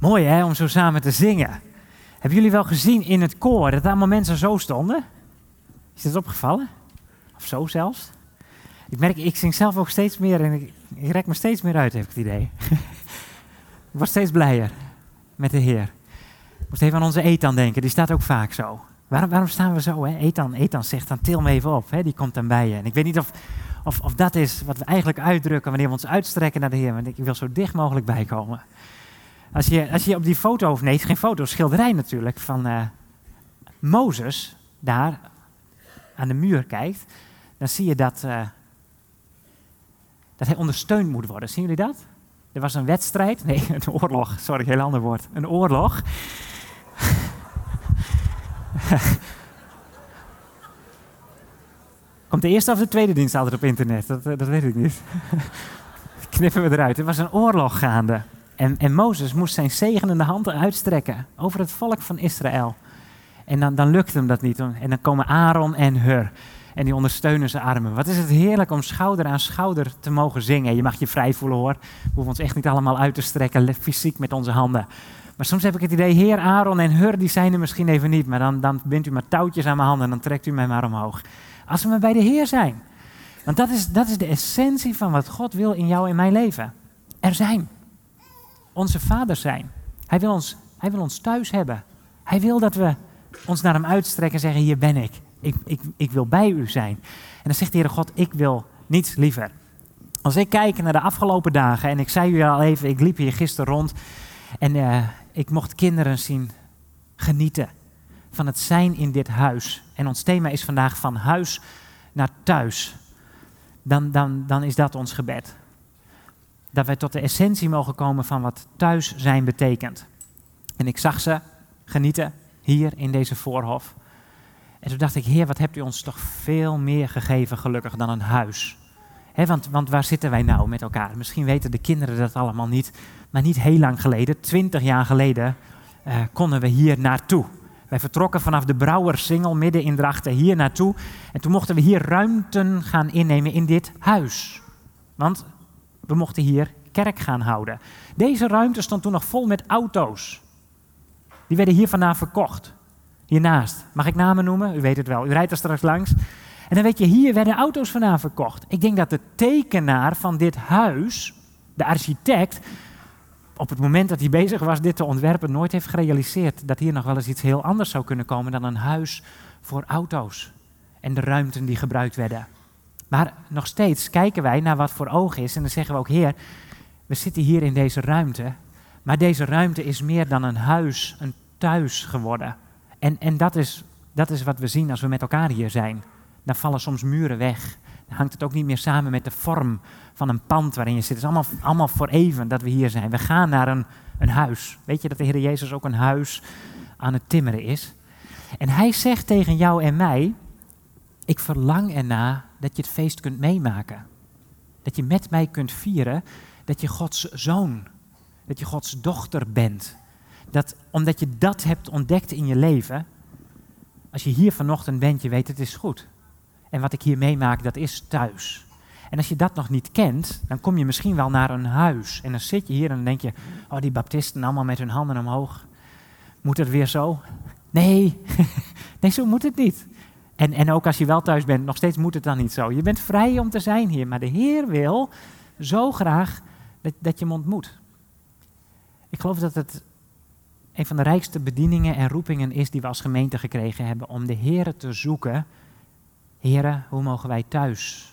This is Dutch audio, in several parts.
Mooi hè, om zo samen te zingen. Hebben jullie wel gezien in het koor dat allemaal mensen zo stonden? Is dat opgevallen? Of zo zelfs? Ik merk, ik zing zelf ook steeds meer en ik, rek me steeds meer uit, heb ik het idee. ik word steeds blijer met de Heer. Ik moest even aan onze Ethan denken, die staat ook vaak zo. Waarom, waarom staan we zo? Hè? Ethan zegt dan, til me even op. Hè? Die komt dan bij je. En ik weet niet of, of, of dat is wat we eigenlijk uitdrukken wanneer we ons uitstrekken naar de Heer. Want ik wil zo dicht mogelijk bijkomen. Als je, als je op die foto, of nee, het is geen foto, schilderij natuurlijk, van uh, Mozes daar aan de muur kijkt, dan zie je dat, uh, dat hij ondersteund moet worden. Zien jullie dat? Er was een wedstrijd, nee, een oorlog, sorry, heel ander woord. Een oorlog. Komt de eerste of de tweede dienst altijd op internet? Dat, dat weet ik niet. Knippen we eruit. Er was een oorlog gaande. En, en Mozes moest zijn zegenende handen uitstrekken over het volk van Israël. En dan, dan lukt hem dat niet. En dan komen Aaron en Hur. En die ondersteunen zijn armen. Wat is het heerlijk om schouder aan schouder te mogen zingen. Je mag je vrij voelen hoor. We hoeven ons echt niet allemaal uit te strekken, fysiek met onze handen. Maar soms heb ik het idee, Heer Aaron en Hur, die zijn er misschien even niet. Maar dan, dan bindt u maar touwtjes aan mijn handen en dan trekt u mij maar omhoog. Als we maar bij de Heer zijn. Want dat is, dat is de essentie van wat God wil in jou en mijn leven. Er zijn onze vader zijn. Hij wil, ons, hij wil ons thuis hebben. Hij wil dat we ons naar hem uitstrekken en zeggen: Hier ben ik. Ik, ik, ik wil bij u zijn. En dan zegt de Heere God: Ik wil niets liever. Als ik kijk naar de afgelopen dagen, en ik zei u al even, ik liep hier gisteren rond en uh, ik mocht kinderen zien genieten van het zijn in dit huis. En ons thema is vandaag van huis naar thuis. Dan, dan, dan is dat ons gebed dat wij tot de essentie mogen komen van wat thuis zijn betekent. En ik zag ze genieten hier in deze voorhof. En toen dacht ik, Heer, wat hebt u ons toch veel meer gegeven, gelukkig, dan een huis. want, want waar zitten wij nou met elkaar? Misschien weten de kinderen dat allemaal niet, maar niet heel lang geleden, twintig jaar geleden, uh, konden we hier naartoe. Wij vertrokken vanaf de Brouwersingel midden in Drachten hier naartoe. En toen mochten we hier ruimten gaan innemen in dit huis. Want we mochten hier kerk gaan houden. Deze ruimte stond toen nog vol met auto's. Die werden hier vandaan verkocht. Hiernaast. Mag ik namen noemen? U weet het wel. U rijdt er straks langs. En dan weet je, hier werden auto's vandaan verkocht. Ik denk dat de tekenaar van dit huis, de architect, op het moment dat hij bezig was dit te ontwerpen, nooit heeft gerealiseerd dat hier nog wel eens iets heel anders zou kunnen komen dan een huis voor auto's. En de ruimten die gebruikt werden. Maar nog steeds kijken wij naar wat voor oog is en dan zeggen we ook, Heer, we zitten hier in deze ruimte, maar deze ruimte is meer dan een huis, een thuis geworden. En, en dat, is, dat is wat we zien als we met elkaar hier zijn. Dan vallen soms muren weg. Dan hangt het ook niet meer samen met de vorm van een pand waarin je zit. Het is allemaal, allemaal voor even dat we hier zijn. We gaan naar een, een huis. Weet je dat de Heer Jezus ook een huis aan het timmeren is? En hij zegt tegen jou en mij, ik verlang erna dat je het feest kunt meemaken. Dat je met mij kunt vieren dat je Gods zoon, dat je Gods dochter bent. Dat omdat je dat hebt ontdekt in je leven, als je hier vanochtend bent, je weet het is goed. En wat ik hier meemaak, dat is thuis. En als je dat nog niet kent, dan kom je misschien wel naar een huis. En dan zit je hier en dan denk je, oh die baptisten allemaal met hun handen omhoog. Moet het weer zo? Nee, nee zo moet het niet. En, en ook als je wel thuis bent, nog steeds moet het dan niet zo. Je bent vrij om te zijn hier, maar de Heer wil zo graag dat, dat je hem ontmoet. Ik geloof dat het een van de rijkste bedieningen en roepingen is die we als gemeente gekregen hebben om de Heer te zoeken. Heren, hoe mogen wij thuis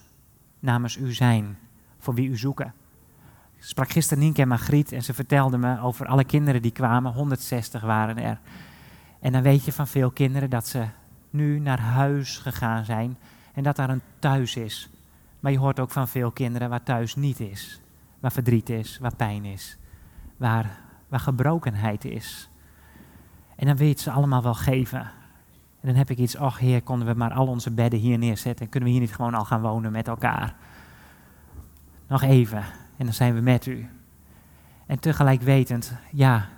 namens u zijn, voor wie u zoeken? Ik sprak gisteren Nienke en Margriet en ze vertelden me over alle kinderen die kwamen, 160 waren er. En dan weet je van veel kinderen dat ze nu naar huis gegaan zijn en dat daar een thuis is. Maar je hoort ook van veel kinderen waar thuis niet is. Waar verdriet is, waar pijn is, waar, waar gebrokenheid is. En dan wil je het ze allemaal wel geven. En dan heb ik iets, ach heer, konden we maar al onze bedden hier neerzetten en kunnen we hier niet gewoon al gaan wonen met elkaar. Nog even en dan zijn we met u. En tegelijk wetend, ja,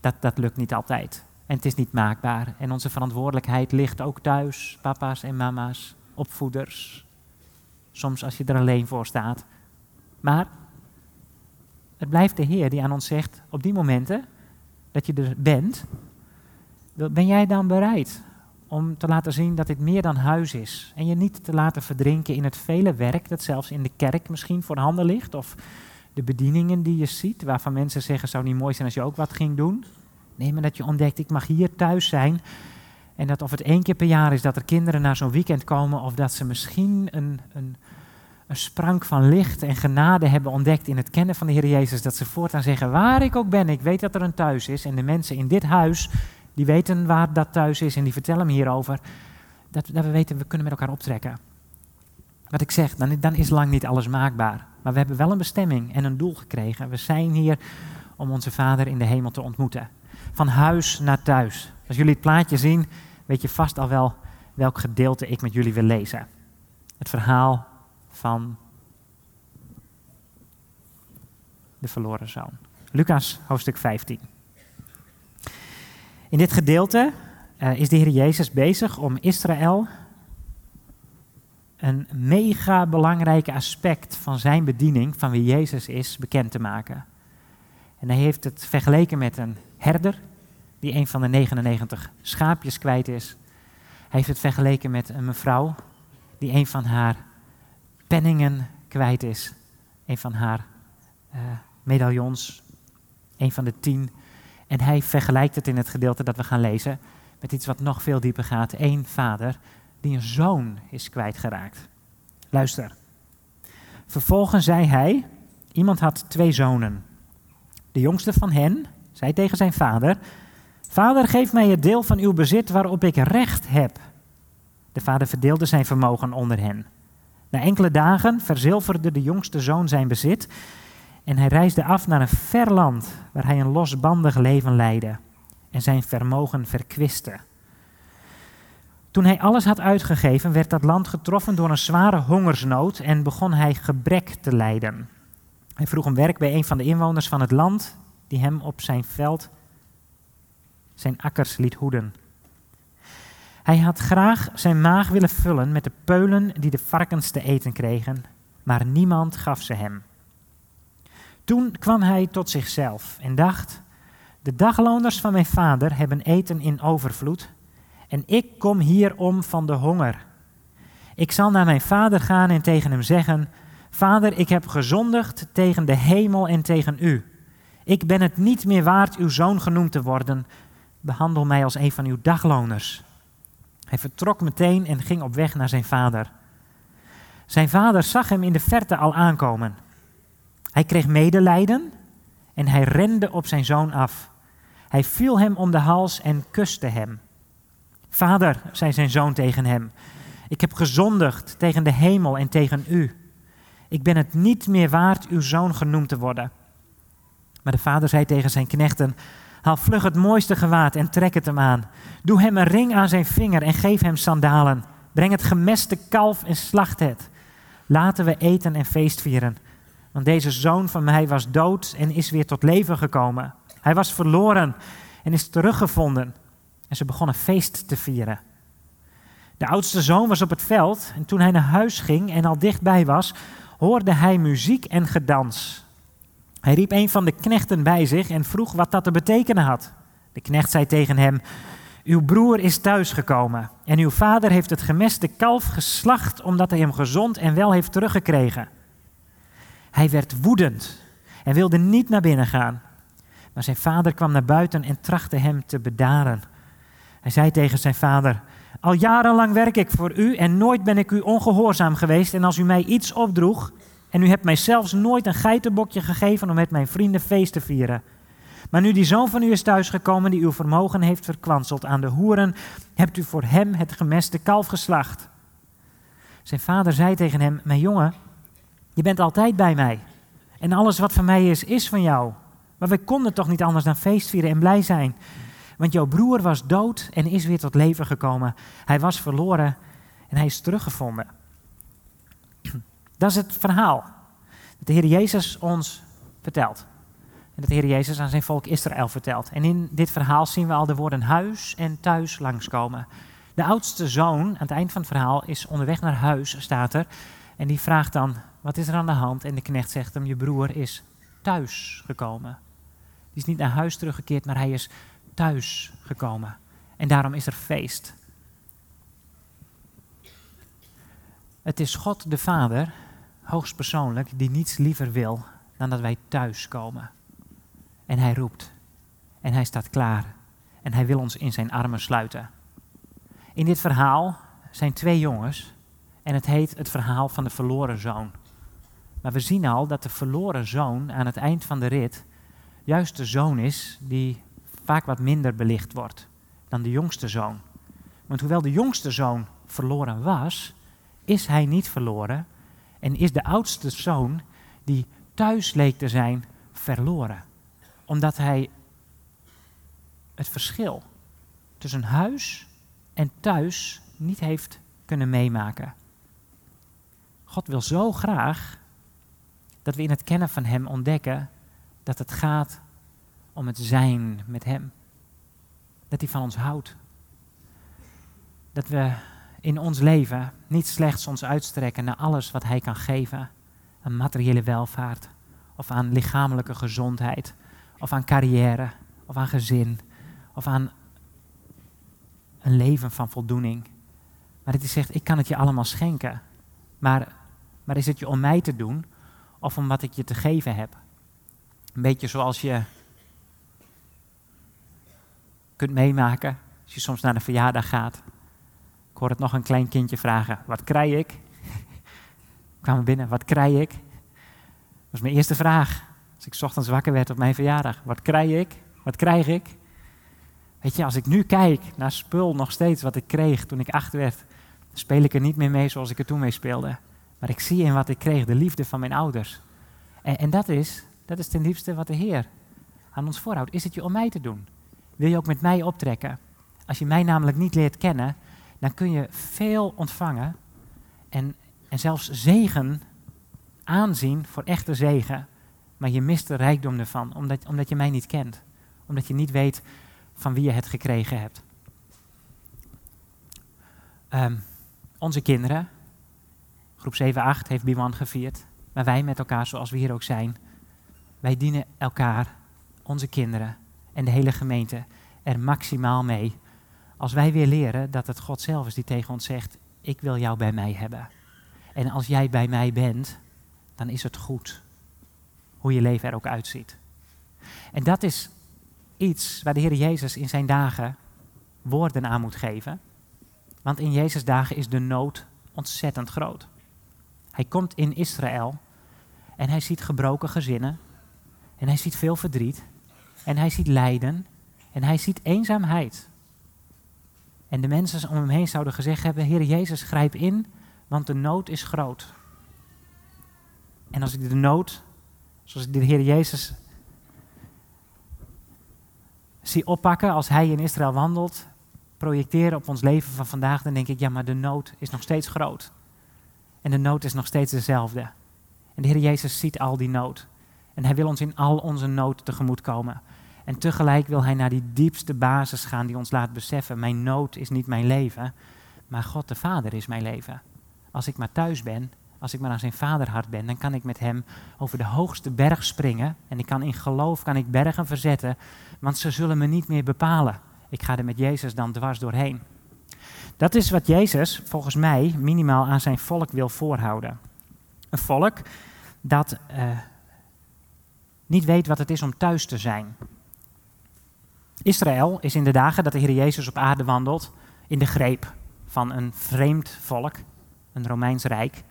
dat, dat lukt niet altijd. En het is niet maakbaar. En onze verantwoordelijkheid ligt ook thuis, papa's en mama's, opvoeders. Soms als je er alleen voor staat. Maar het blijft de Heer die aan ons zegt, op die momenten dat je er bent, ben jij dan bereid om te laten zien dat dit meer dan huis is? En je niet te laten verdrinken in het vele werk dat zelfs in de kerk misschien voor de handen ligt? Of de bedieningen die je ziet, waarvan mensen zeggen, zou niet mooi zijn als je ook wat ging doen? Nee, maar dat je ontdekt, ik mag hier thuis zijn. En dat of het één keer per jaar is dat er kinderen naar zo'n weekend komen, of dat ze misschien een, een, een sprank van licht en genade hebben ontdekt in het kennen van de Heer Jezus. Dat ze voortaan zeggen, waar ik ook ben, ik weet dat er een thuis is. En de mensen in dit huis, die weten waar dat thuis is en die vertellen me hierover. Dat, dat we weten, we kunnen met elkaar optrekken. Wat ik zeg, dan, dan is lang niet alles maakbaar. Maar we hebben wel een bestemming en een doel gekregen. We zijn hier om onze Vader in de hemel te ontmoeten. Van huis naar thuis. Als jullie het plaatje zien, weet je vast al wel welk gedeelte ik met jullie wil lezen. Het verhaal van de verloren zoon. Lucas hoofdstuk 15. In dit gedeelte uh, is de Heer Jezus bezig om Israël een mega belangrijke aspect van zijn bediening, van wie Jezus is, bekend te maken. En hij heeft het vergeleken met een herder die een van de 99 schaapjes kwijt is. Hij heeft het vergeleken met een mevrouw die een van haar penningen kwijt is. Een van haar uh, medaillons, een van de tien. En hij vergelijkt het in het gedeelte dat we gaan lezen met iets wat nog veel dieper gaat. Eén vader die een zoon is kwijtgeraakt. Luister. Vervolgens zei hij, iemand had twee zonen. De jongste van hen zei tegen zijn vader, Vader, geef mij het deel van uw bezit waarop ik recht heb. De vader verdeelde zijn vermogen onder hen. Na enkele dagen verzilverde de jongste zoon zijn bezit en hij reisde af naar een ver land waar hij een losbandig leven leidde en zijn vermogen verkwiste. Toen hij alles had uitgegeven, werd dat land getroffen door een zware hongersnood en begon hij gebrek te lijden. Hij vroeg om werk bij een van de inwoners van het land, die hem op zijn veld zijn akkers liet hoeden. Hij had graag zijn maag willen vullen met de peulen die de varkens te eten kregen, maar niemand gaf ze hem. Toen kwam hij tot zichzelf en dacht: De dagloners van mijn vader hebben eten in overvloed en ik kom hier om van de honger. Ik zal naar mijn vader gaan en tegen hem zeggen: Vader, ik heb gezondigd tegen de hemel en tegen u. Ik ben het niet meer waard uw zoon genoemd te worden. Behandel mij als een van uw dagloners. Hij vertrok meteen en ging op weg naar zijn vader. Zijn vader zag hem in de verte al aankomen. Hij kreeg medelijden en hij rende op zijn zoon af. Hij viel hem om de hals en kuste hem. Vader, zei zijn zoon tegen hem, ik heb gezondigd tegen de hemel en tegen u. Ik ben het niet meer waard uw zoon genoemd te worden. Maar de vader zei tegen zijn knechten, haal vlug het mooiste gewaad en trek het hem aan. Doe hem een ring aan zijn vinger en geef hem sandalen. Breng het gemeste kalf en slacht het. Laten we eten en feest vieren. Want deze zoon van mij was dood en is weer tot leven gekomen. Hij was verloren en is teruggevonden. En ze begonnen feest te vieren. De oudste zoon was op het veld en toen hij naar huis ging en al dichtbij was, hoorde hij muziek en gedans. Hij riep een van de knechten bij zich en vroeg wat dat te betekenen had. De knecht zei tegen hem: Uw broer is thuisgekomen en uw vader heeft het gemeste kalf geslacht omdat hij hem gezond en wel heeft teruggekregen. Hij werd woedend en wilde niet naar binnen gaan. Maar zijn vader kwam naar buiten en trachtte hem te bedaren. Hij zei tegen zijn vader: Al jarenlang werk ik voor u en nooit ben ik u ongehoorzaam geweest. En als u mij iets opdroeg, en u hebt mij zelfs nooit een geitenbokje gegeven om met mijn vrienden feest te vieren. Maar nu die zoon van u is thuisgekomen die uw vermogen heeft verkwanseld aan de hoeren, hebt u voor hem het gemeste kalf geslacht. Zijn vader zei tegen hem: Mijn jongen, je bent altijd bij mij. En alles wat van mij is, is van jou. Maar wij konden toch niet anders dan feest vieren en blij zijn. Want jouw broer was dood en is weer tot leven gekomen. Hij was verloren en hij is teruggevonden. Dat is het verhaal dat de Heer Jezus ons vertelt. En dat de Heer Jezus aan zijn volk Israël vertelt. En in dit verhaal zien we al de woorden huis en thuis langskomen. De oudste zoon aan het eind van het verhaal is onderweg naar huis, staat er. En die vraagt dan, wat is er aan de hand? En de knecht zegt hem, je broer is thuis gekomen. Die is niet naar huis teruggekeerd, maar hij is thuis gekomen. En daarom is er feest. Het is God de Vader, hoogstpersoonlijk, die niets liever wil dan dat wij thuis komen. En hij roept. En hij staat klaar. En hij wil ons in zijn armen sluiten. In dit verhaal zijn twee jongens. En het heet het verhaal van de verloren zoon. Maar we zien al dat de verloren zoon aan het eind van de rit juist de zoon is die vaak wat minder belicht wordt dan de jongste zoon. Want hoewel de jongste zoon verloren was, is hij niet verloren en is de oudste zoon die thuis leek te zijn verloren. Omdat hij het verschil tussen huis en thuis niet heeft kunnen meemaken. God wil zo graag dat we in het kennen van Hem ontdekken dat het gaat om het zijn met Hem. Dat Hij van ons houdt. Dat we in ons leven niet slechts ons uitstrekken naar alles wat Hij kan geven. Aan materiële welvaart, of aan lichamelijke gezondheid, of aan carrière, of aan gezin, of aan een leven van voldoening. Maar dat hij zegt, ik kan het je allemaal schenken. Maar, maar is het je om mij te doen of om wat ik je te geven heb? Een beetje zoals je kunt meemaken als je soms naar een verjaardag gaat. Hoor het nog een klein kindje vragen, wat krijg ik? Kwam binnen, wat krijg ik? Dat was mijn eerste vraag. Als ik ochtends wakker werd op mijn verjaardag, wat krijg ik? Wat krijg ik? Weet je, als ik nu kijk naar spul nog steeds wat ik kreeg toen ik acht werd, speel ik er niet meer mee zoals ik er toen mee speelde. Maar ik zie in wat ik kreeg de liefde van mijn ouders. En, en dat, is, dat is ten liefste wat de Heer aan ons voorhoudt. Is het je om mij te doen? Wil je ook met mij optrekken? Als je mij namelijk niet leert kennen, dan kun je veel ontvangen en, en zelfs zegen aanzien voor echte zegen. Maar je mist de rijkdom ervan, omdat, omdat je mij niet kent. Omdat je niet weet van wie je het gekregen hebt. Um, onze kinderen, groep 7, 8 heeft Biman gevierd. Maar wij met elkaar, zoals we hier ook zijn, wij dienen elkaar, onze kinderen en de hele gemeente er maximaal mee. Als wij weer leren dat het God zelf is die tegen ons zegt, ik wil jou bij mij hebben. En als jij bij mij bent, dan is het goed. Hoe je leven er ook uitziet. En dat is iets waar de Heer Jezus in zijn dagen woorden aan moet geven. Want in Jezus' dagen is de nood ontzettend groot. Hij komt in Israël en hij ziet gebroken gezinnen. En hij ziet veel verdriet. En hij ziet lijden. En hij ziet eenzaamheid. En de mensen om hem heen zouden gezegd hebben: Heer Jezus, grijp in, want de nood is groot. En als ik de nood, zoals ik de Heer Jezus zie oppakken als hij in Israël wandelt, projecteren op ons leven van vandaag, dan denk ik, ja, maar de nood is nog steeds groot. En de nood is nog steeds dezelfde. En de Heer Jezus ziet al die nood. En hij wil ons in al onze nood tegemoet komen. En tegelijk wil hij naar die diepste basis gaan die ons laat beseffen, mijn nood is niet mijn leven, maar God de Vader is mijn leven. Als ik maar thuis ben, als ik maar aan zijn vaderhart ben, dan kan ik met hem over de hoogste berg springen. En ik kan in geloof kan ik bergen verzetten, want ze zullen me niet meer bepalen. Ik ga er met Jezus dan dwars doorheen. Dat is wat Jezus volgens mij minimaal aan zijn volk wil voorhouden. Een volk dat uh, niet weet wat het is om thuis te zijn. Israël is in de dagen dat de Heer Jezus op aarde wandelt in de greep van een vreemd volk, een Romeins Rijk.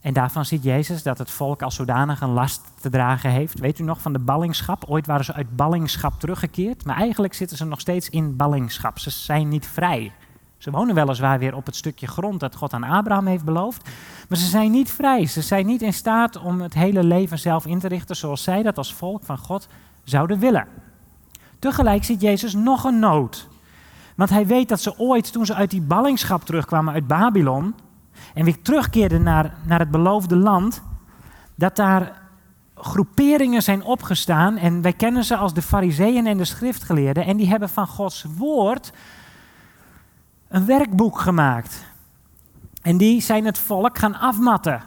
En daarvan ziet Jezus dat het volk als zodanig een last te dragen heeft. Weet u nog van de ballingschap? Ooit waren ze uit ballingschap teruggekeerd, maar eigenlijk zitten ze nog steeds in ballingschap. Ze zijn niet vrij. Ze wonen weliswaar weer op het stukje grond dat God aan Abraham heeft beloofd, maar ze zijn niet vrij. Ze zijn niet in staat om het hele leven zelf in te richten zoals zij dat als volk van God zouden willen. Tegelijk ziet Jezus nog een nood. Want hij weet dat ze ooit, toen ze uit die ballingschap terugkwamen uit Babylon, en weer terugkeerden naar, naar het beloofde land, dat daar groeperingen zijn opgestaan. En wij kennen ze als de Fariseeën en de schriftgeleerden. En die hebben van Gods woord een werkboek gemaakt. En die zijn het volk gaan afmatten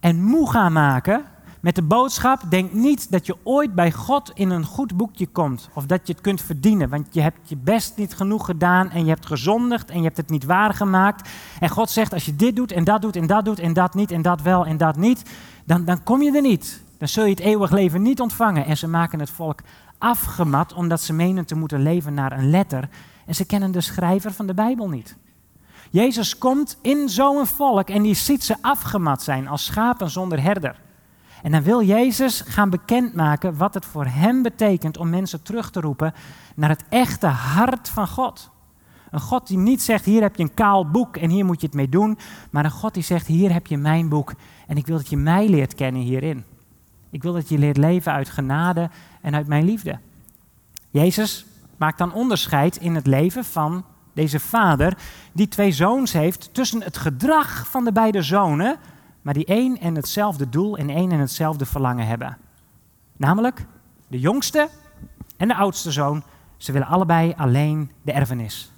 en moe gaan maken met de boodschap: denk niet dat je ooit bij God in een goed boekje komt of dat je het kunt verdienen, want je hebt je best niet genoeg gedaan en je hebt gezondigd en je hebt het niet waargemaakt. En God zegt: als je dit doet en dat doet en dat doet en dat niet en dat wel en dat niet, dan, dan kom je er niet. Dan zul je het eeuwig leven niet ontvangen. En ze maken het volk afgemat omdat ze menen te moeten leven naar een letter en ze kennen de schrijver van de Bijbel niet. Jezus komt in zo'n volk en die ziet ze afgemat zijn als schapen zonder herder. En dan wil Jezus gaan bekendmaken wat het voor hem betekent om mensen terug te roepen naar het echte hart van God. Een God die niet zegt, hier heb je een kaal boek en hier moet je het mee doen. Maar een God die zegt, hier heb je mijn boek en ik wil dat je mij leert kennen hierin. Ik wil dat je leert leven uit genade en uit mijn liefde. Jezus maakt dan onderscheid in het leven van deze vader, die twee zoons heeft, tussen het gedrag van de beide zonen, maar die één en hetzelfde doel en één en hetzelfde verlangen hebben. Namelijk, de jongste en de oudste zoon, ze willen allebei alleen de erfenis.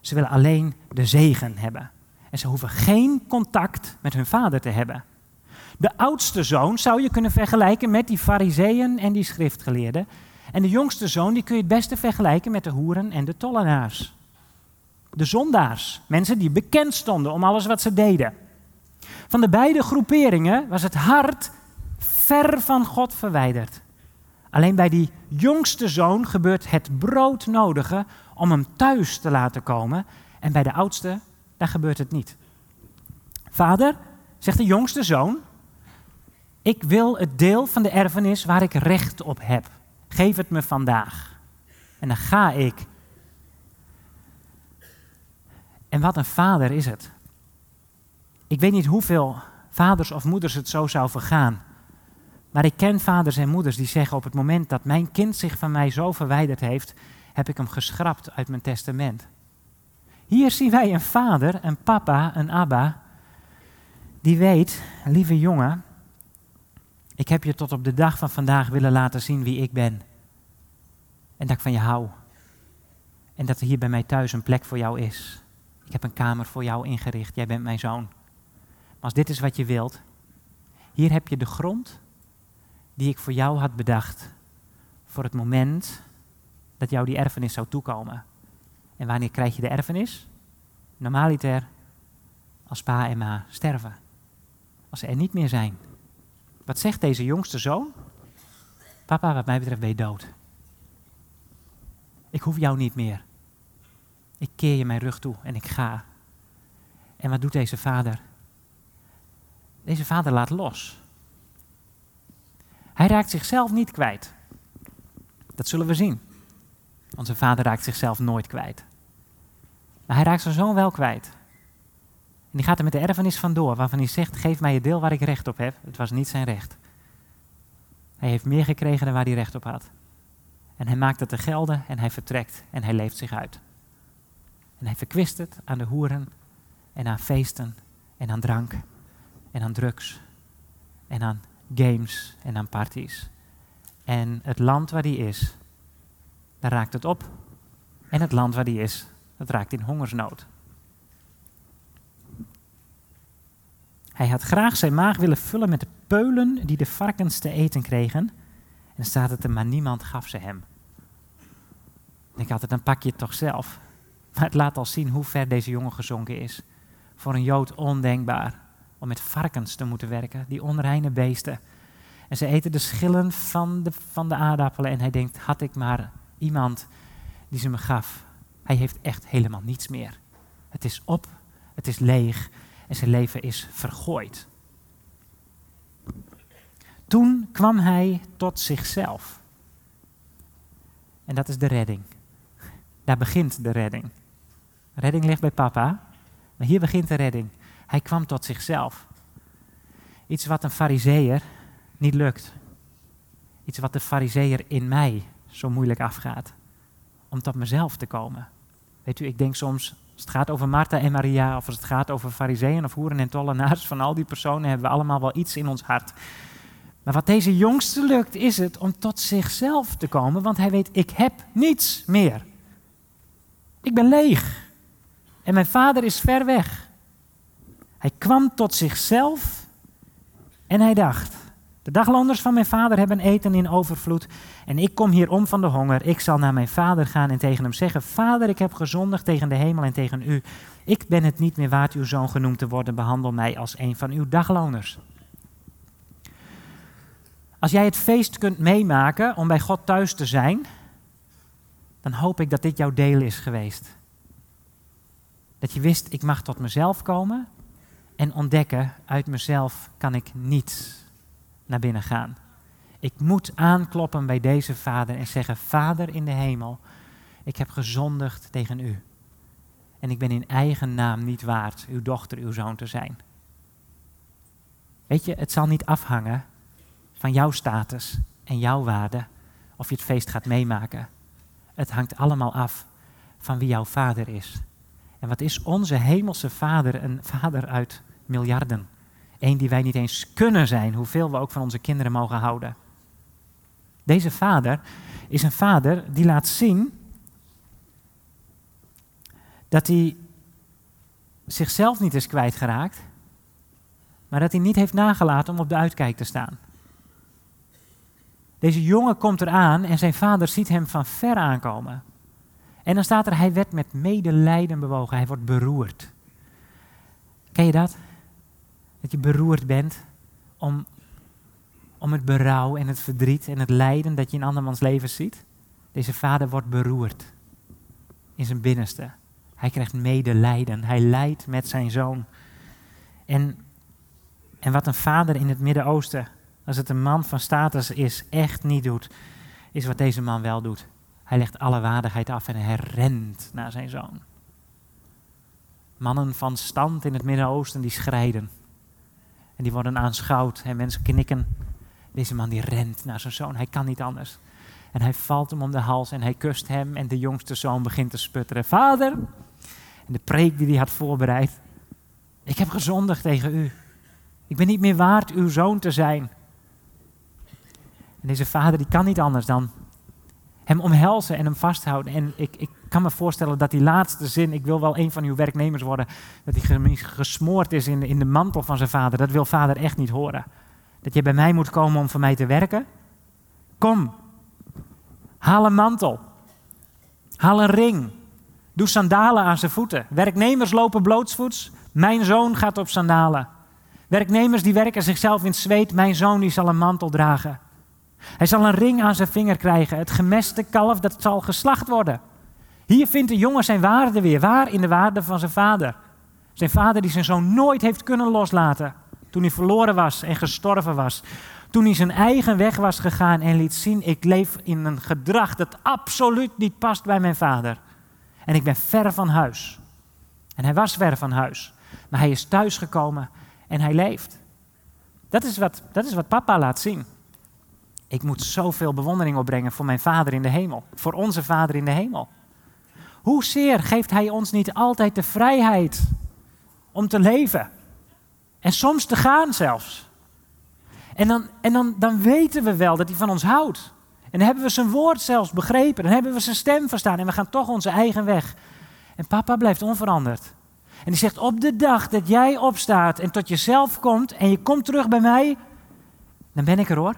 Ze willen alleen de zegen hebben. En ze hoeven geen contact met hun vader te hebben. De oudste zoon zou je kunnen vergelijken met die fariseeën en die schriftgeleerden. En de jongste zoon die kun je het beste vergelijken met de hoeren en de tollenaars. De zondaars, mensen die bekend stonden om alles wat ze deden. Van de beide groeperingen was het hart ver van God verwijderd. Alleen bij die jongste zoon gebeurt het broodnodige om hem thuis te laten komen. En bij de oudste, daar gebeurt het niet. Vader, zegt de jongste zoon, ik wil het deel van de erfenis waar ik recht op heb. Geef het me vandaag. En dan ga ik. En wat een vader is het. Ik weet niet hoeveel vaders of moeders het zo zou vergaan. Maar ik ken vaders en moeders die zeggen op het moment dat mijn kind zich van mij zo verwijderd heeft, heb ik hem geschrapt uit mijn testament. Hier zien wij een vader, een papa, een abba, die weet, lieve jongen, ik heb je tot op de dag van vandaag willen laten zien wie ik ben. En dat ik van je hou. En dat er hier bij mij thuis een plek voor jou is. Ik heb een kamer voor jou ingericht. Jij bent mijn zoon. Als dit is wat je wilt, hier heb je de grond die ik voor jou had bedacht. Voor het moment dat jou die erfenis zou toekomen. En wanneer krijg je de erfenis? Normaliter als pa en ma sterven. Als ze er niet meer zijn. Wat zegt deze jongste zoon? Papa, wat mij betreft ben je dood. Ik hoef jou niet meer. Ik keer je mijn rug toe en ik ga. En wat doet deze vader? Deze vader laat los. Hij raakt zichzelf niet kwijt. Dat zullen we zien. Onze vader raakt zichzelf nooit kwijt. Maar hij raakt zijn zoon wel kwijt. En die gaat er met de erfenis vandoor, waarvan hij zegt: Geef mij het deel waar ik recht op heb. Het was niet zijn recht. Hij heeft meer gekregen dan waar hij recht op had. En hij maakt het te gelden en hij vertrekt en hij leeft zich uit. En hij verkwist het aan de hoeren en aan feesten en aan drank en aan drugs en aan games en aan parties. En het land waar hij is, daar raakt het op. En het land waar hij is, dat raakt in hongersnood. Hij had graag zijn maag willen vullen met de peulen die de varkens te eten kregen. En staat het er, maar niemand gaf ze hem. Ik had het, dan pak je het toch zelf. Maar het laat al zien hoe ver deze jongen gezonken is. Voor een Jood ondenkbaar om met varkens te moeten werken, die onreine beesten. En ze eten de schillen van de, van de aardappelen. En hij denkt, had ik maar iemand die ze me gaf. Hij heeft echt helemaal niets meer. Het is op, het is leeg en zijn leven is vergooid. Toen kwam hij tot zichzelf. En dat is de redding. Daar begint de redding. Redding ligt bij papa, maar hier begint de redding. Hij kwam tot zichzelf. Iets wat een fariseer niet lukt. Iets wat de fariseer in mij zo moeilijk afgaat. Om tot mezelf te komen. Weet u, ik denk soms, als het gaat over Martha en Maria, of als het gaat over fariseeën of hoeren en tollenaars, van al die personen hebben we allemaal wel iets in ons hart. Maar wat deze jongste lukt, is het om tot zichzelf te komen, want hij weet, ik heb niets meer. Ik ben leeg. En mijn vader is ver weg. Hij kwam tot zichzelf en hij dacht, De dagloners van mijn vader hebben eten in overvloed en ik kom hier om van de honger. Ik zal naar mijn vader gaan en tegen hem zeggen, Vader, ik heb gezondigd tegen de hemel en tegen u. Ik ben het niet meer waard uw zoon genoemd te worden. Behandel mij als een van uw dagloners. Als jij het feest kunt meemaken om bij God thuis te zijn, dan hoop ik dat dit jouw deel is geweest. Dat je wist, ik mag tot mezelf komen en ontdekken, uit mezelf kan ik niet naar binnen gaan. Ik moet aankloppen bij deze vader en zeggen, Vader in de hemel, ik heb gezondigd tegen u. En ik ben in eigen naam niet waard uw dochter, uw zoon te zijn. Weet je, het zal niet afhangen van jouw status en jouw waarde of je het feest gaat meemaken. Het hangt allemaal af van wie jouw vader is. En wat is onze hemelse vader een vader uit miljarden? Eén die wij niet eens kunnen zijn, hoeveel we ook van onze kinderen mogen houden. Deze vader is een vader die laat zien dat hij zichzelf niet is kwijtgeraakt, maar dat hij niet heeft nagelaten om op de uitkijk te staan. Deze jongen komt eraan en zijn vader ziet hem van ver aankomen. En dan staat er, hij werd met medelijden bewogen, hij wordt beroerd. Ken je dat? Dat je beroerd bent om, om het berouw en het verdriet en het lijden dat je in andermans leven ziet. Deze vader wordt beroerd in zijn binnenste. Hij krijgt medelijden. Hij lijdt met zijn zoon. En, en wat een vader in het Midden-Oosten, als het een man van status is, echt niet doet, is wat deze man wel doet. Hij legt alle waardigheid af en hij rent naar zijn zoon. Mannen van stand in het Midden-Oosten die schrijden. En die worden aanschouwd en mensen knikken. Deze man die rent naar zijn zoon, hij kan niet anders. En hij valt hem om de hals en hij kust hem en de jongste zoon begint te sputteren. Vader, en de preek die hij had voorbereid. Ik heb gezondigd tegen u. Ik ben niet meer waard uw zoon te zijn. En deze vader die kan niet anders dan hem omhelzen en hem vasthouden. En ik, ik kan me voorstellen dat die laatste zin, ik wil wel een van uw werknemers worden, dat hij gesmoord is in in de mantel van zijn vader. Dat wil vader echt niet horen. Dat je bij mij moet komen om voor mij te werken. Kom, haal een mantel. Haal een ring. Doe sandalen aan zijn voeten. Werknemers lopen blootsvoets. Mijn zoon gaat op sandalen. Werknemers die werken zichzelf in zweet. Mijn zoon die zal een mantel dragen. Hij zal een ring aan zijn vinger krijgen. Het gemeste kalf dat zal geslacht worden. Hier vindt de jongen zijn waarde weer. Waar? In de waarde van zijn vader. Zijn vader die zijn zoon nooit heeft kunnen loslaten. Toen hij verloren was en gestorven was. Toen hij zijn eigen weg was gegaan en liet zien: ik leef in een gedrag dat absoluut niet past bij mijn vader. En ik ben ver van huis. En hij was ver van huis. Maar hij is thuisgekomen en hij leeft. Dat is wat, dat is wat papa laat zien. Ik moet zoveel bewondering opbrengen voor mijn vader in de hemel. Voor onze vader in de hemel. Hoezeer geeft hij ons niet altijd de vrijheid om te leven? En soms te gaan zelfs. En dan, en dan, dan weten we wel dat hij van ons houdt. En dan hebben we zijn woord zelfs begrepen. Dan hebben we zijn stem verstaan. En we gaan toch onze eigen weg. En papa blijft onveranderd. En die zegt: Op de dag dat jij opstaat en tot jezelf komt. en je komt terug bij mij. dan ben ik er hoor.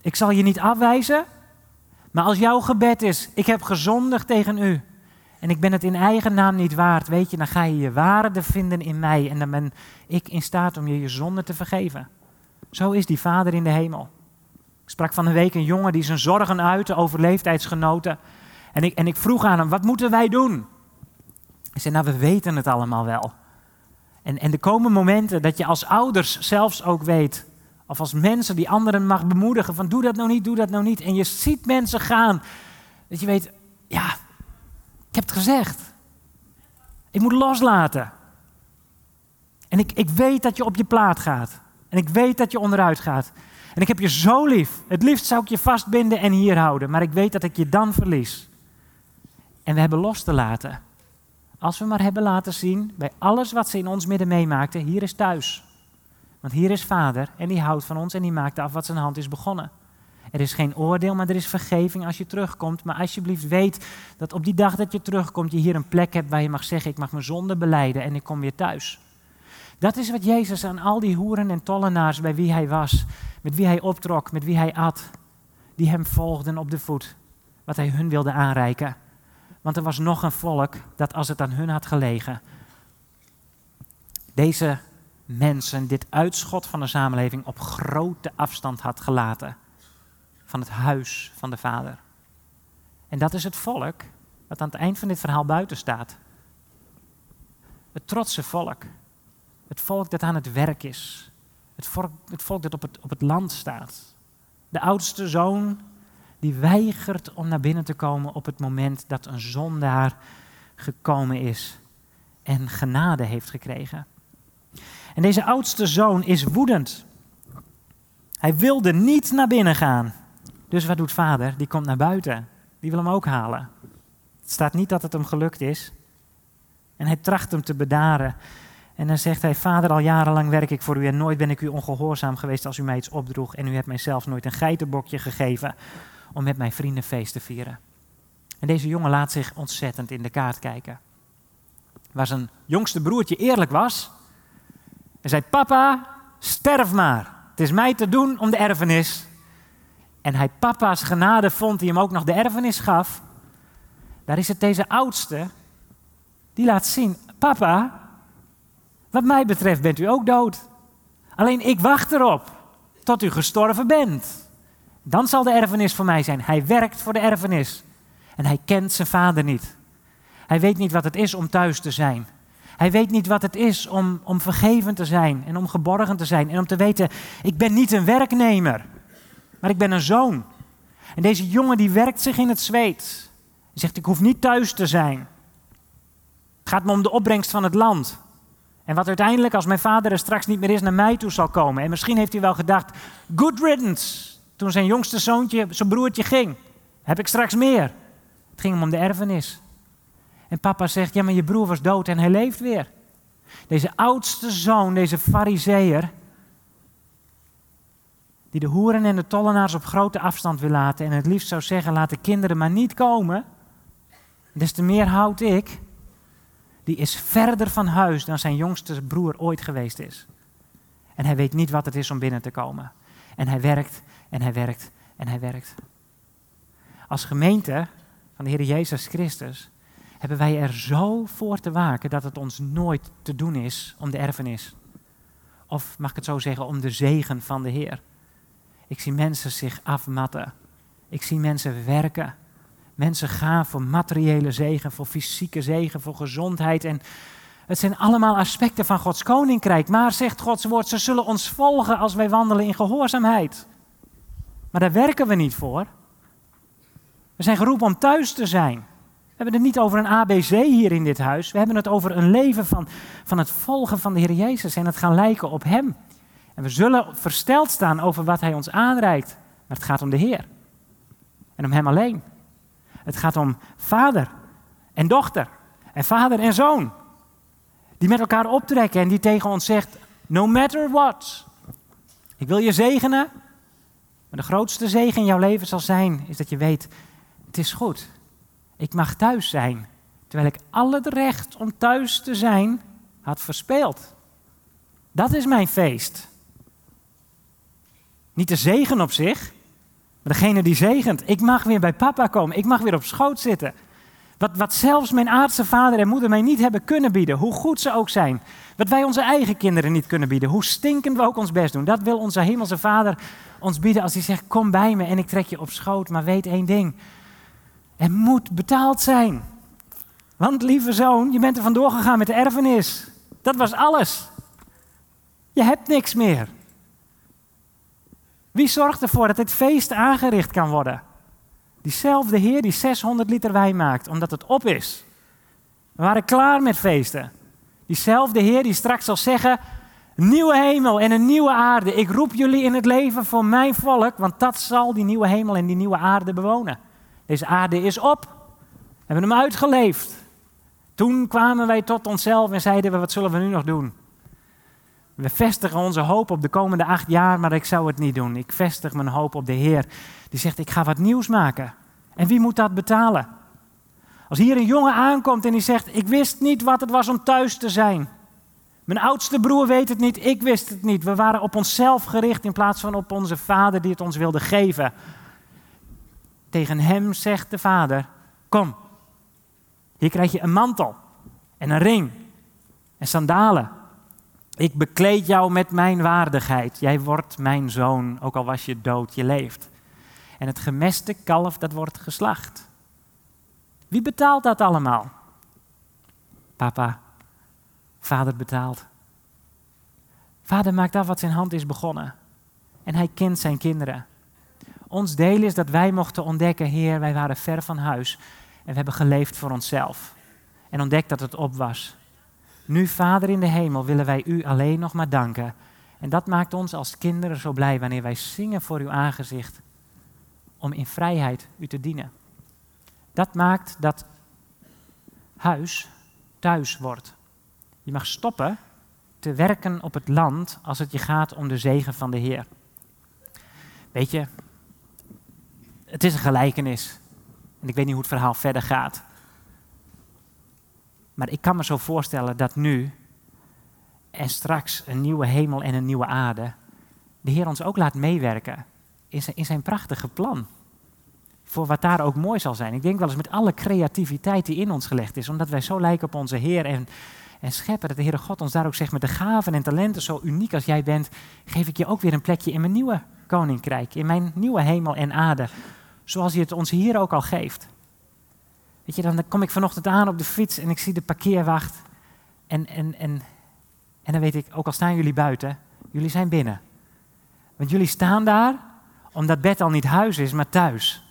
Ik zal je niet afwijzen. Maar als jouw gebed is: Ik heb gezondigd tegen u. En ik ben het in eigen naam niet waard. Weet je, dan ga je je waarde vinden in mij. En dan ben ik in staat om je je zonde te vergeven. Zo is die Vader in de hemel. Ik sprak van een week een jongen die zijn zorgen uitte over leeftijdsgenoten. En ik, en ik vroeg aan hem, wat moeten wij doen? Hij zei, nou we weten het allemaal wel. En, en er komen momenten dat je als ouders zelfs ook weet, of als mensen die anderen mag bemoedigen van doe dat nou niet, doe dat nou niet. En je ziet mensen gaan, dat je weet, ja, ik heb het gezegd. Ik moet loslaten. En ik, ik weet dat je op je plaat gaat. En ik weet dat je onderuit gaat. En ik heb je zo lief. Het liefst zou ik je vastbinden en hier houden. Maar ik weet dat ik je dan verlies. En we hebben los te laten. Als we maar hebben laten zien bij alles wat ze in ons midden meemaakten, hier is thuis. Want hier is vader en die houdt van ons en die maakt af wat zijn hand is begonnen. Er is geen oordeel, maar er is vergeving als je terugkomt. Maar alsjeblieft weet dat op die dag dat je terugkomt, je hier een plek hebt waar je mag zeggen, ik mag mijn zonde beleiden en ik kom weer thuis. Dat is wat Jezus aan al die hoeren en tollenaars bij wie hij was, met wie hij optrok, met wie hij at, die hem volgden op de voet, wat hij hun wilde aanreiken. Want er was nog een volk dat als het aan hun had gelegen, deze mensen, dit uitschot van de samenleving, op grote afstand had gelaten van het huis van de Vader. En dat is het volk wat aan het eind van dit verhaal buiten staat. Het trotse volk. Het volk dat aan het werk is. Het volk, het volk dat op het, op het land staat. De oudste zoon die weigert om naar binnen te komen op het moment dat een zondaar gekomen is en genade heeft gekregen. En deze oudste zoon is woedend. Hij wilde niet naar binnen gaan. Dus wat doet vader? Die komt naar buiten. Die wil hem ook halen. Het staat niet dat het hem gelukt is. En hij tracht hem te bedaren. En dan zegt hij: Vader, al jarenlang werk ik voor u en nooit ben ik u ongehoorzaam geweest als u mij iets opdroeg. En u hebt mij zelfs nooit een geitenbokje gegeven om met mijn vrienden feest te vieren. En deze jongen laat zich ontzettend in de kaart kijken. Waar zijn jongste broertje eerlijk was. En zei: Papa, sterf maar. Het is mij te doen om de erfenis. En hij papa's genade vond die hem ook nog de erfenis gaf. Daar is het deze oudste die laat zien: Papa, wat mij betreft bent u ook dood. Alleen ik wacht erop tot u gestorven bent. Dan zal de erfenis voor mij zijn. Hij werkt voor de erfenis. En hij kent zijn vader niet. Hij weet niet wat het is om thuis te zijn. Hij weet niet wat het is om, om vergeven te zijn en om geborgen te zijn. En om te weten, ik ben niet een werknemer, maar ik ben een zoon. En deze jongen die werkt zich in het zweet. Hij zegt, ik hoef niet thuis te zijn. Het gaat me om de opbrengst van het land. En wat uiteindelijk, als mijn vader er straks niet meer is, naar mij toe zal komen. En misschien heeft hij wel gedacht, good riddance. Toen zijn jongste zoontje, zijn broertje ging. Heb ik straks meer. Het ging hem om de erfenis. En papa zegt, ja maar je broer was dood en hij leeft weer. Deze oudste zoon, deze fariseer, die de hoeren en de tollenaars op grote afstand wil laten en het liefst zou zeggen, laat de kinderen maar niet komen. Des te meer houd ik die is verder van huis dan zijn jongste broer ooit geweest is. En hij weet niet wat het is om binnen te komen. En hij werkt en hij werkt en hij werkt. Als gemeente van de Heer Jezus Christus hebben wij er zo voor te waken dat het ons nooit te doen is om de erfenis. Of mag ik het zo zeggen, om de zegen van de Heer. Ik zie mensen zich afmatten. Ik zie mensen werken. Mensen gaan voor materiële zegen, voor fysieke zegen, voor gezondheid. En het zijn allemaal aspecten van Gods koninkrijk. Maar zegt Gods woord, ze zullen ons volgen als wij wandelen in gehoorzaamheid. Maar daar werken we niet voor. We zijn geroepen om thuis te zijn. We hebben het niet over een ABC hier in dit huis. We hebben het over een leven van, van het volgen van de Heer Jezus en het gaan lijken op Hem. En we zullen versteld staan over wat Hij ons aanreikt. Maar het gaat om de Heer. En om Hem alleen. Het gaat om vader en dochter en vader en zoon. Die met elkaar optrekken en die tegen ons zegt, no matter what. Ik wil je zegenen, maar de grootste zegen in jouw leven zal zijn, is dat je weet, het is goed. Ik mag thuis zijn, terwijl ik al het recht om thuis te zijn had verspeeld. Dat is mijn feest. Niet de zegen op zich, maar degene die zegent, ik mag weer bij papa komen, ik mag weer op schoot zitten. Wat, wat zelfs mijn aardse vader en moeder mij niet hebben kunnen bieden, hoe goed ze ook zijn. Wat wij onze eigen kinderen niet kunnen bieden, hoe stinkend we ook ons best doen. Dat wil onze hemelse vader ons bieden als hij zegt, kom bij me en ik trek je op schoot. Maar weet één ding, er moet betaald zijn. Want lieve zoon, je bent er vandoor gegaan met de erfenis. Dat was alles. Je hebt niks meer. Wie zorgt ervoor dat dit feest aangericht kan worden? Diezelfde Heer die 600 liter wijn maakt, omdat het op is. We waren klaar met feesten. Diezelfde Heer die straks zal zeggen: Nieuwe hemel en een nieuwe aarde. Ik roep jullie in het leven voor mijn volk, want dat zal die nieuwe hemel en die nieuwe aarde bewonen. Deze aarde is op. We hebben hem uitgeleefd. Toen kwamen wij tot onszelf en zeiden we: Wat zullen we nu nog doen? We vestigen onze hoop op de komende acht jaar, maar ik zou het niet doen. Ik vestig mijn hoop op de Heer. Die zegt, ik ga wat nieuws maken. En wie moet dat betalen? Als hier een jongen aankomt en die zegt, ik wist niet wat het was om thuis te zijn. Mijn oudste broer weet het niet, ik wist het niet. We waren op onszelf gericht in plaats van op onze vader die het ons wilde geven. Tegen hem zegt de vader: Kom, hier krijg je een mantel en een ring en sandalen. Ik bekleed jou met mijn waardigheid. Jij wordt mijn zoon, ook al was je dood, je leeft. En het gemeste kalf, dat wordt geslacht. Wie betaalt dat allemaal? Papa, vader betaalt. Vader maakt af wat zijn hand is begonnen. En hij kent zijn kinderen. Ons deel is dat wij mochten ontdekken, Heer, wij waren ver van huis. En we hebben geleefd voor onszelf. En ontdekt dat het op was. Nu, Vader in de hemel, willen wij u alleen nog maar danken. En dat maakt ons als kinderen zo blij wanneer wij zingen voor uw aangezicht. Om in vrijheid u te dienen. Dat maakt dat huis thuis wordt. Je mag stoppen te werken op het land als het je gaat om de zegen van de Heer. Weet je, het is een gelijkenis. En ik weet niet hoe het verhaal verder gaat. Maar ik kan me zo voorstellen dat nu en straks een nieuwe hemel en een nieuwe aarde, de Heer ons ook laat meewerken in zijn, in zijn prachtige plan. Voor wat daar ook mooi zal zijn. Ik denk wel eens met alle creativiteit die in ons gelegd is, omdat wij zo lijken op onze Heer en, en scheppen, dat de Heere God ons daar ook zegt met de gaven en talenten, zo uniek als jij bent, geef ik je ook weer een plekje in mijn nieuwe koninkrijk, in mijn nieuwe hemel en aarde, zoals hij het ons hier ook al geeft. Weet je, dan kom ik vanochtend aan op de fiets en ik zie de parkeerwacht. En, en, en, en dan weet ik, ook al staan jullie buiten, jullie zijn binnen. Want jullie staan daar omdat bed al niet huis is, maar thuis.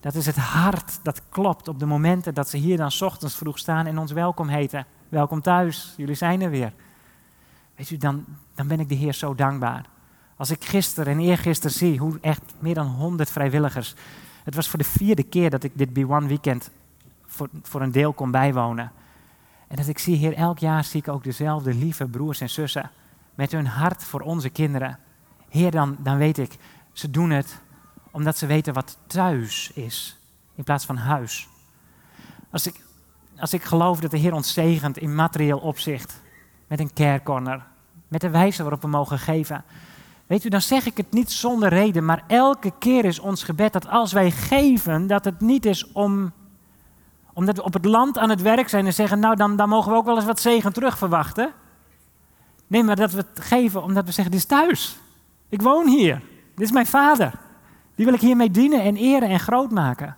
Dat is het hart dat klopt op de momenten dat ze hier dan ochtends vroeg staan en ons welkom heten. Welkom thuis, jullie zijn er weer. Weet u, dan, dan ben ik de Heer zo dankbaar. Als ik gisteren en eergisteren zie hoe echt meer dan 100 vrijwilligers. Het was voor de vierde keer dat ik dit B1 weekend voor, voor een deel kon bijwonen. En dat ik zie, Heer, elk jaar zie ik ook dezelfde lieve broers en zussen. Met hun hart voor onze kinderen. Heer, dan, dan weet ik, ze doen het omdat ze weten wat thuis is. In plaats van huis. Als ik, als ik geloof dat de Heer ons zegent in materieel opzicht. Met een kerkcorner. Met de wijze waarop we mogen geven. Weet u, dan zeg ik het niet zonder reden. Maar elke keer is ons gebed dat als wij geven, dat het niet is om omdat we op het land aan het werk zijn en zeggen, nou dan, dan mogen we ook wel eens wat zegen terug verwachten. Nee, maar dat we het geven omdat we zeggen, dit is thuis. Ik woon hier. Dit is mijn vader. Die wil ik hiermee dienen en eren en groot maken.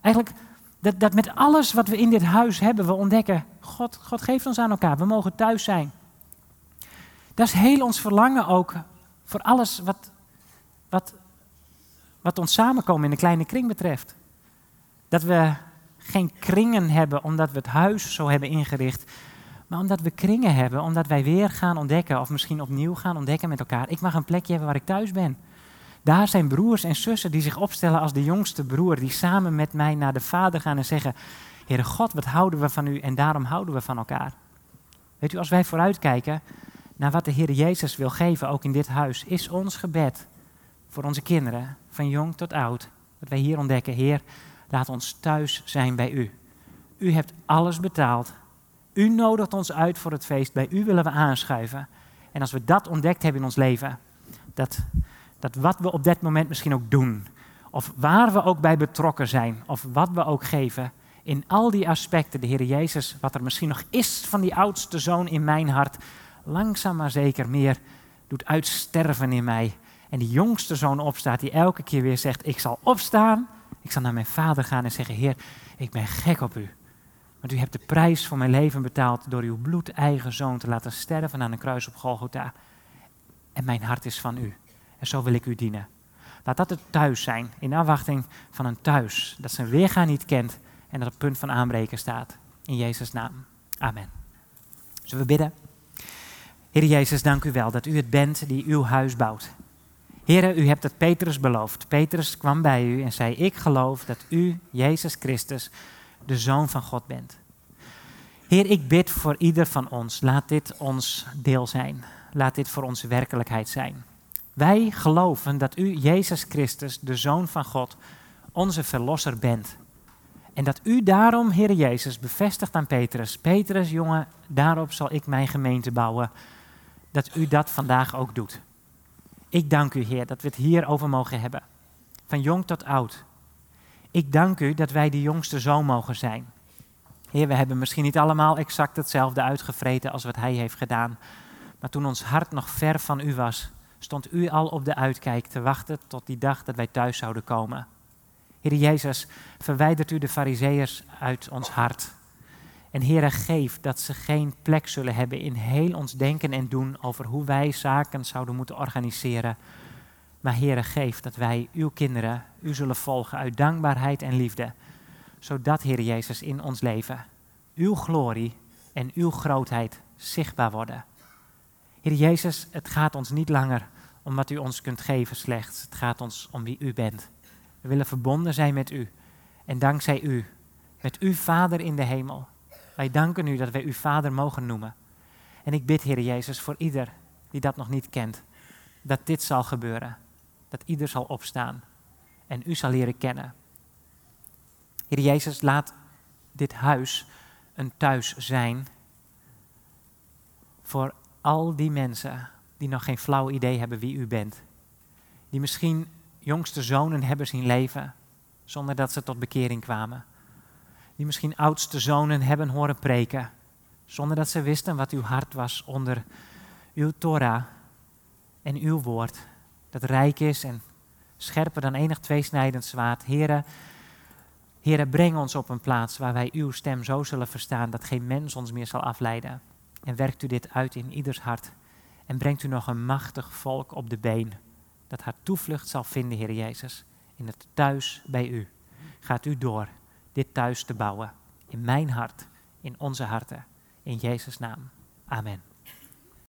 Eigenlijk, dat, dat met alles wat we in dit huis hebben, we ontdekken, God, God geeft ons aan elkaar. We mogen thuis zijn. Dat is heel ons verlangen ook voor alles wat, wat, wat ons samenkomen in de kleine kring betreft. Dat we geen kringen hebben omdat we het huis zo hebben ingericht. Maar omdat we kringen hebben, omdat wij weer gaan ontdekken, of misschien opnieuw gaan ontdekken met elkaar. Ik mag een plekje hebben waar ik thuis ben. Daar zijn broers en zussen die zich opstellen als de jongste broer, die samen met mij naar de Vader gaan en zeggen: Heere God, wat houden we van u en daarom houden we van elkaar. Weet u, als wij vooruitkijken naar wat de Heer Jezus wil geven, ook in dit huis, is ons gebed voor onze kinderen, van jong tot oud, dat wij hier ontdekken: Heer, Laat ons thuis zijn bij u. U hebt alles betaald. U nodigt ons uit voor het feest. Bij u willen we aanschuiven. En als we dat ontdekt hebben in ons leven, dat, dat wat we op dat moment misschien ook doen, of waar we ook bij betrokken zijn, of wat we ook geven, in al die aspecten, de Heer Jezus, wat er misschien nog is van die oudste zoon in mijn hart, langzaam maar zeker meer doet uitsterven in mij. En die jongste zoon opstaat, die elke keer weer zegt: Ik zal opstaan ik zal naar mijn vader gaan en zeggen: Heer, ik ben gek op u. Want u hebt de prijs voor mijn leven betaald door uw bloedeigen zoon te laten sterven aan een kruis op Golgotha. En mijn hart is van u. En zo wil ik u dienen. Laat dat het thuis zijn, in afwachting van een thuis dat zijn weergaan niet kent en dat op punt van aanbreken staat. In Jezus' naam. Amen. Zullen we bidden? Heer Jezus, dank u wel dat u het bent die uw huis bouwt. Heren, u hebt het Petrus beloofd. Petrus kwam bij u en zei: Ik geloof dat u, Jezus Christus, de Zoon van God bent. Heer, ik bid voor ieder van ons. Laat dit ons deel zijn. Laat dit voor onze werkelijkheid zijn. Wij geloven dat u, Jezus Christus, de Zoon van God, onze Verlosser bent. En dat u daarom, Heer Jezus, bevestigt aan Petrus. Petrus, jongen, daarop zal ik mijn gemeente bouwen. Dat u dat vandaag ook doet. Ik dank u, Heer, dat we het hierover mogen hebben. Van jong tot oud. Ik dank u dat wij de jongste zoon mogen zijn. Heer, we hebben misschien niet allemaal exact hetzelfde uitgevreten als wat Hij heeft gedaan. Maar toen ons hart nog ver van U was, stond U al op de uitkijk te wachten tot die dag dat wij thuis zouden komen. Heer Jezus, verwijdert U de Farizeeërs uit ons hart. En Heer, geef dat ze geen plek zullen hebben in heel ons denken en doen over hoe wij zaken zouden moeten organiseren. Maar Heer, geef dat wij uw kinderen u zullen volgen uit dankbaarheid en liefde. Zodat, Heer Jezus, in ons leven uw glorie en uw grootheid zichtbaar worden. Heer Jezus, het gaat ons niet langer om wat u ons kunt geven slechts. Het gaat ons om wie u bent. We willen verbonden zijn met u. En dankzij u, met uw Vader in de hemel. Wij danken u dat wij uw Vader mogen noemen. En ik bid, Heer Jezus, voor ieder die dat nog niet kent, dat dit zal gebeuren. Dat ieder zal opstaan en u zal leren kennen. Heer Jezus, laat dit huis een thuis zijn voor al die mensen die nog geen flauw idee hebben wie u bent. Die misschien jongste zonen hebben zien leven zonder dat ze tot bekering kwamen. Die misschien oudste zonen hebben horen preken zonder dat ze wisten wat uw hart was onder uw Torah en uw woord. Dat rijk is en scherper dan enig tweesnijdend zwaard. Heren, Heren, breng ons op een plaats waar wij uw stem zo zullen verstaan dat geen mens ons meer zal afleiden. En werkt u dit uit in ieders hart. En brengt u nog een machtig volk op de been. Dat haar toevlucht zal vinden, Heer Jezus. In het thuis bij u. Gaat u door dit thuis te bouwen. In mijn hart, in onze harten. In Jezus' naam. Amen.